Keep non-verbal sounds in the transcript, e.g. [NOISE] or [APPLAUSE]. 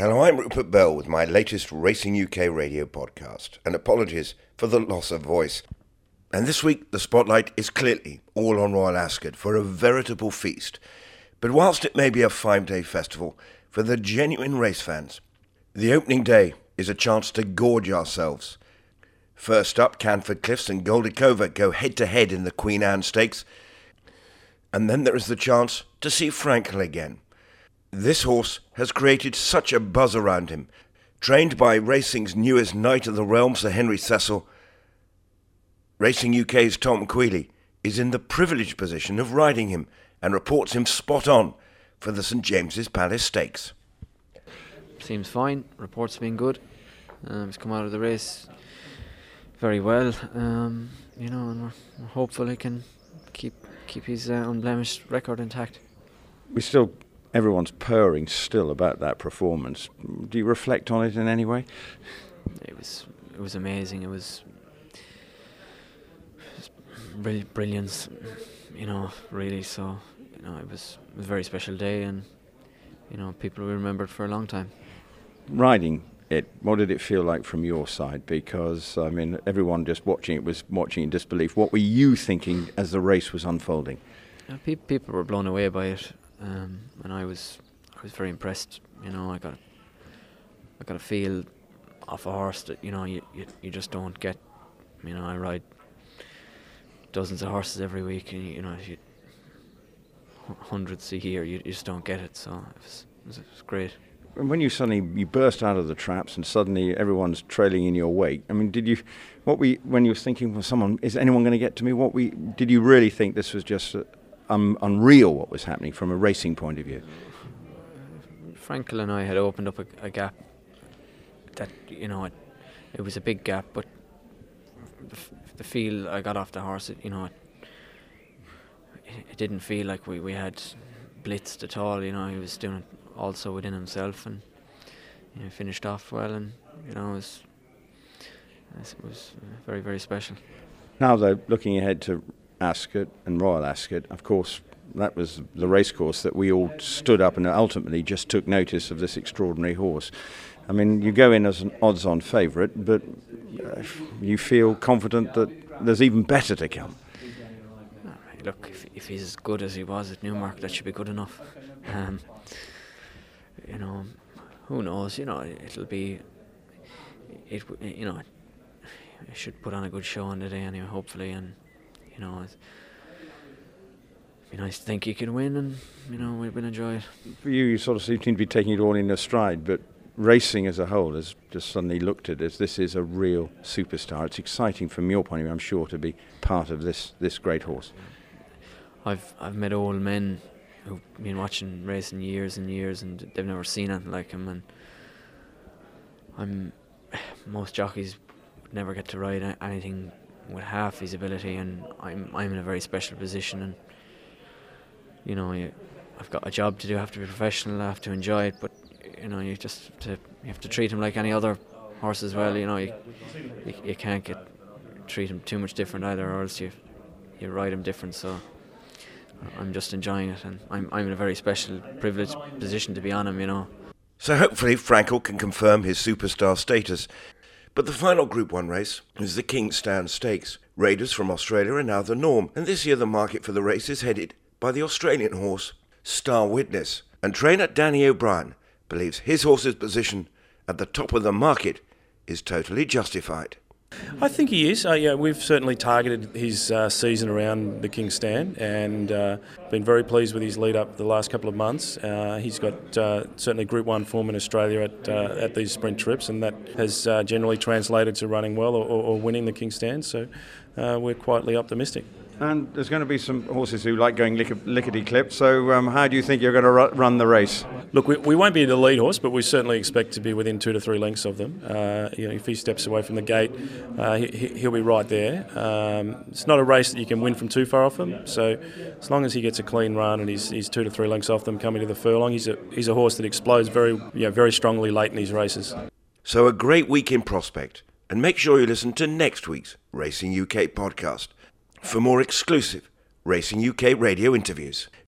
Hello, I'm Rupert Bell with my latest Racing UK radio podcast, and apologies for the loss of voice. And this week, the spotlight is clearly all on Royal Ascot for a veritable feast. But whilst it may be a five day festival, for the genuine race fans, the opening day is a chance to gorge ourselves. First up, Canford Cliffs and Goldikova go head to head in the Queen Anne Stakes. And then there is the chance to see Frankel again. This horse has created such a buzz around him. Trained by racing's newest knight of the realm, Sir Henry Cecil, Racing UK's Tom Queally is in the privileged position of riding him and reports him spot on for the St James's Palace Stakes. Seems fine. Reports been good. Um, he's come out of the race very well. Um, you know, and we're, we're hopeful he can keep keep his uh, unblemished record intact. We still everyone's purring still about that performance. Do you reflect on it in any way? It was it was amazing. It was, it was brilliance, you know, really. So you know, it was, it was a very special day, and you know, people will remember it for a long time. Riding it, what did it feel like from your side? Because I mean, everyone just watching it was watching in disbelief. What were you thinking as the race was unfolding? Uh, pe- people were blown away by it um, and I was I was very impressed. You know, I got I got a feel off a horse that you know you, you you just don't get. You know, I ride dozens of horses every week, and you know, you, hundreds a year, you, you just don't get it. So it was, it was, it was great. And when you suddenly you burst out of the traps and suddenly everyone's trailing in your wake, I mean, did you, what we when you were thinking, well, someone is anyone going to get to me? What we did you really think this was just un- unreal what was happening from a racing point of view. Frankel and I had opened up a, a gap that you know it, it, was a big gap, but the, f- the feel I got off the horse, it, you know, it, it didn't feel like we, we had blitzed at all. You know, he was doing it also within himself, and you know, finished off well, and you know, it was it was very very special. Now though, looking ahead to Ascot and Royal Ascot, of course, that was the racecourse that we all stood up and ultimately just took notice of this extraordinary horse. I mean, you go in as an odds on favourite, but you feel confident that there's even better to come. Look, if, if he's as good as he was at Newmarket, that should be good enough. Um, you know, who knows? You know, it'll be. It you know, it should put on a good show on the day anyway, hopefully, and you know, it'd be nice to think you could win, and you know, we've been enjoyed. For you, you sort of seem to be taking it all in a stride, but racing as a whole has just suddenly looked at as this is a real superstar. It's exciting from your point of view, I'm sure, to be part of this this great horse. I've I've met old men who've been watching racing years and years, and they've never seen anything like him. And I'm [SIGHS] most jockeys never get to ride anything with half his ability, and I'm I'm in a very special position, and you know, you, I've got a job to do. I have to be professional. I have to enjoy it, but you know, you just have to you have to treat him like any other horse as well. You know, you you, you can't get treat him too much different either, or else you you ride him different. So. I'm just enjoying it, and I'm I'm in a very special, privileged position to be on him, you know. So hopefully Frankel can confirm his superstar status but the final Group 1 race is the King's Stand Stakes. Raiders from Australia are now the norm, and this year the market for the race is headed by the Australian horse Star Witness. And trainer Danny O'Brien believes his horse's position at the top of the market is totally justified. I think he is. Uh, yeah, we've certainly targeted his uh, season around the King's Stand and uh, been very pleased with his lead up the last couple of months. Uh, he's got uh, certainly Group One form in Australia at uh, at these sprint trips, and that has generally translated to running well or, or, winning the King's Stand. So we're quietly optimistic. And there's going to be some horses who like going lickety clip. So, um, how do you think you're going to ru- run the race? Look, we, we won't be the lead horse, but we certainly expect to be within two to three lengths of them. Uh, you know, if he steps away from the gate, uh, he, will be right there. Um, it's not a race that you can win from too far off him. So, as long as he gets a clean run and he's, he's two to three lengths off them coming to the furlong, he's a he's a horse that explodes very you know, very strongly late in these races. So, a great week in prospect, and make sure you listen to next week's Racing UK podcast for more exclusive Racing UK radio interviews.